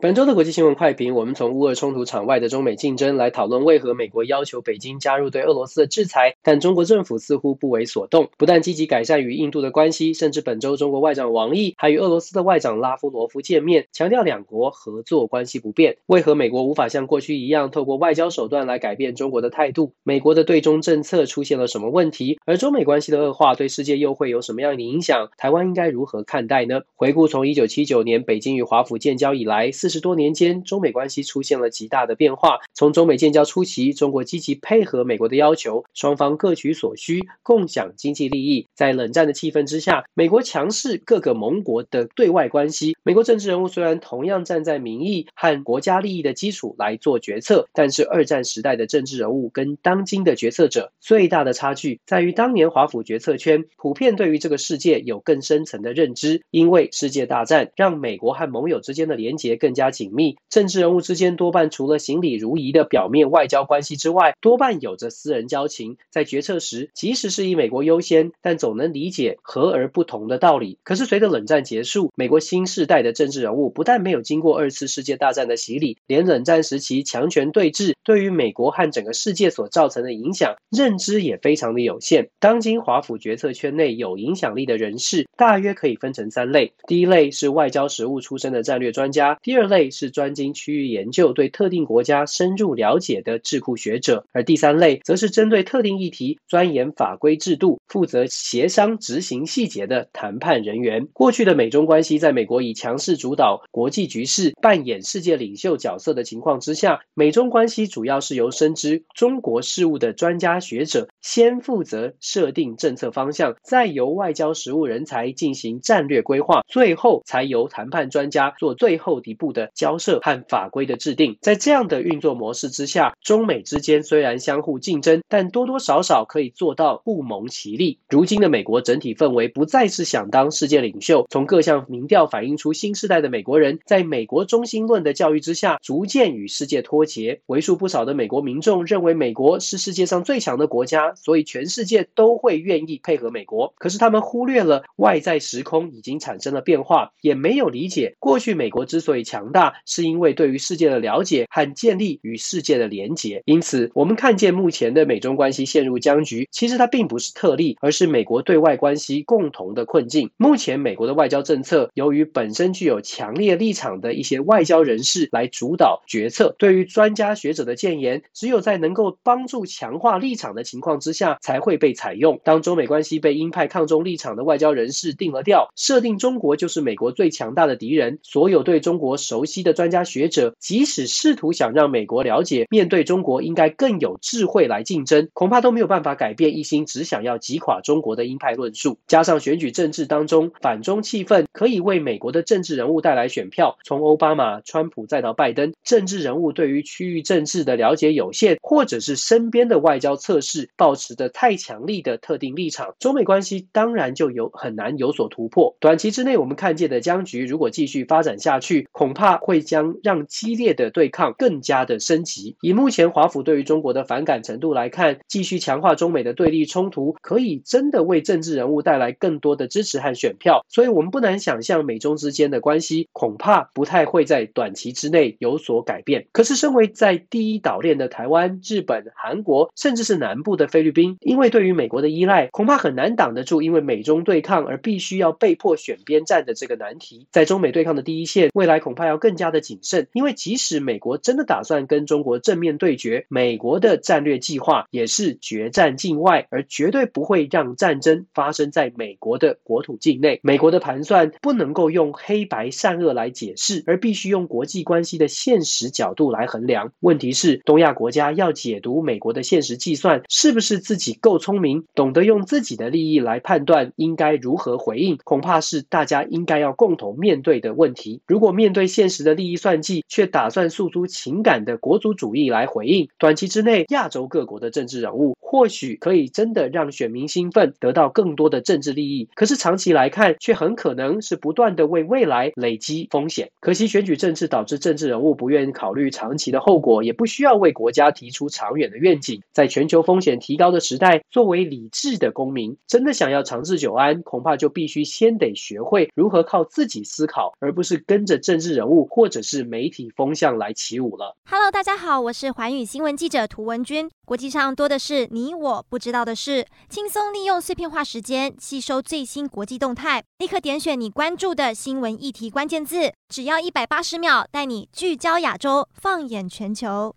本周的国际新闻快评，我们从乌俄冲突场外的中美竞争来讨论为何美国要求北京加入对俄罗斯的制裁，但中国政府似乎不为所动，不但积极改善与印度的关系，甚至本周中国外长王毅还与俄罗斯的外长拉夫罗夫见面，强调两国合作关系不变。为何美国无法像过去一样透过外交手段来改变中国的态度？美国的对中政策出现了什么问题？而中美关系的恶化对世界又会有什么样的影响？台湾应该如何看待呢？回顾从一九七九年北京与华府建交以来，四十多年间，中美关系出现了极大的变化。从中美建交初期，中国积极配合美国的要求，双方各取所需，共享经济利益。在冷战的气氛之下，美国强势各个盟国的对外关系。美国政治人物虽然同样站在民意和国家利益的基础来做决策，但是二战时代的政治人物跟当今的决策者最大的差距在于，当年华府决策圈普遍对于这个世界有更深层的认知，因为世界大战让美国和盟友之间的连结更加紧密。政治人物之间多半除了行礼如仪的表面外交关系之外，多半有着私人交情。在决策时，即使是以美国优先，但总能理解和而不同的道理。可是随着冷战结束，美国新世代的政治人物不但没有经过二次世界大战的洗礼，连冷战时期强权对峙对于美国和整个世界所造成的影响认知也非常的有限。当今华府决策圈内有影响力的人士，大约可以分成三类：第一类是外交实务出身的战略专家，第二类是专精区域研究、对特定国家深入了解的智库学者，而第三类则是针对特定议题钻研法规制度、负责协商执行细节的谈判人员。过去的美中关系，在美国以强势主导国际局势、扮演世界领袖角色的情况之下，美中关系主要是由深知中国事务的专家学者先负责设定政策方向，再由外交实务人才进行战略规划，最后才由谈判专家做最后一步的交。涉和法规的制定，在这样的运作模式之下，中美之间虽然相互竞争，但多多少少可以做到不蒙其利。如今的美国整体氛围不再是想当世界领袖，从各项民调反映出新时代的美国人在美国中心论的教育之下，逐渐与世界脱节。为数不少的美国民众认为美国是世界上最强的国家，所以全世界都会愿意配合美国。可是他们忽略了外在时空已经产生了变化，也没有理解过去美国之所以强大。是因为对于世界的了解和建立与世界的连结，因此我们看见目前的美中关系陷入僵局，其实它并不是特例，而是美国对外关系共同的困境。目前美国的外交政策由于本身具有强烈立场的一些外交人士来主导决策，对于专家学者的建言，只有在能够帮助强化立场的情况之下才会被采用。当中美关系被鹰派抗中立场的外交人士定了调，设定中国就是美国最强大的敌人，所有对中国首熟悉的专家学者即使试图想让美国了解，面对中国应该更有智慧来竞争，恐怕都没有办法改变一心只想要击垮中国的鹰派论述。加上选举政治当中反中气氛，可以为美国的政治人物带来选票。从奥巴马、川普再到拜登，政治人物对于区域政治的了解有限，或者是身边的外交测试抱持的太强力的特定立场，中美关系当然就有很难有所突破。短期之内，我们看见的僵局如果继续发展下去，恐怕会将。让激烈的对抗更加的升级。以目前华府对于中国的反感程度来看，继续强化中美的对立冲突，可以真的为政治人物带来更多的支持和选票。所以，我们不难想象，美中之间的关系恐怕不太会在短期之内有所改变。可是，身为在第一岛链的台湾、日本、韩国，甚至是南部的菲律宾，因为对于美国的依赖，恐怕很难挡得住因为美中对抗而必须要被迫选边站的这个难题。在中美对抗的第一线，未来恐怕要更加的。谨慎，因为即使美国真的打算跟中国正面对决，美国的战略计划也是决战境外，而绝对不会让战争发生在美国的国土境内。美国的盘算不能够用黑白善恶来解释，而必须用国际关系的现实角度来衡量。问题是，东亚国家要解读美国的现实计算，是不是自己够聪明，懂得用自己的利益来判断应该如何回应，恐怕是大家应该要共同面对的问题。如果面对现实的利益，算计却打算诉诸情感的国族主义来回应，短期之内亚洲各国的政治人物或许可以真的让选民兴奋，得到更多的政治利益。可是长期来看，却很可能是不断的为未来累积风险。可惜选举政治导致政治人物不愿考虑长期的后果，也不需要为国家提出长远的愿景。在全球风险提高的时代，作为理智的公民，真的想要长治久安，恐怕就必须先得学会如何靠自己思考，而不是跟着政治人物或者是媒体风向来起舞了。Hello，大家好，我是环宇新闻记者涂文君。国际上多的是你我不知道的事，轻松利用碎片化时间吸收最新国际动态，立刻点选你关注的新闻议题关键字，只要一百八十秒，带你聚焦亚洲，放眼全球。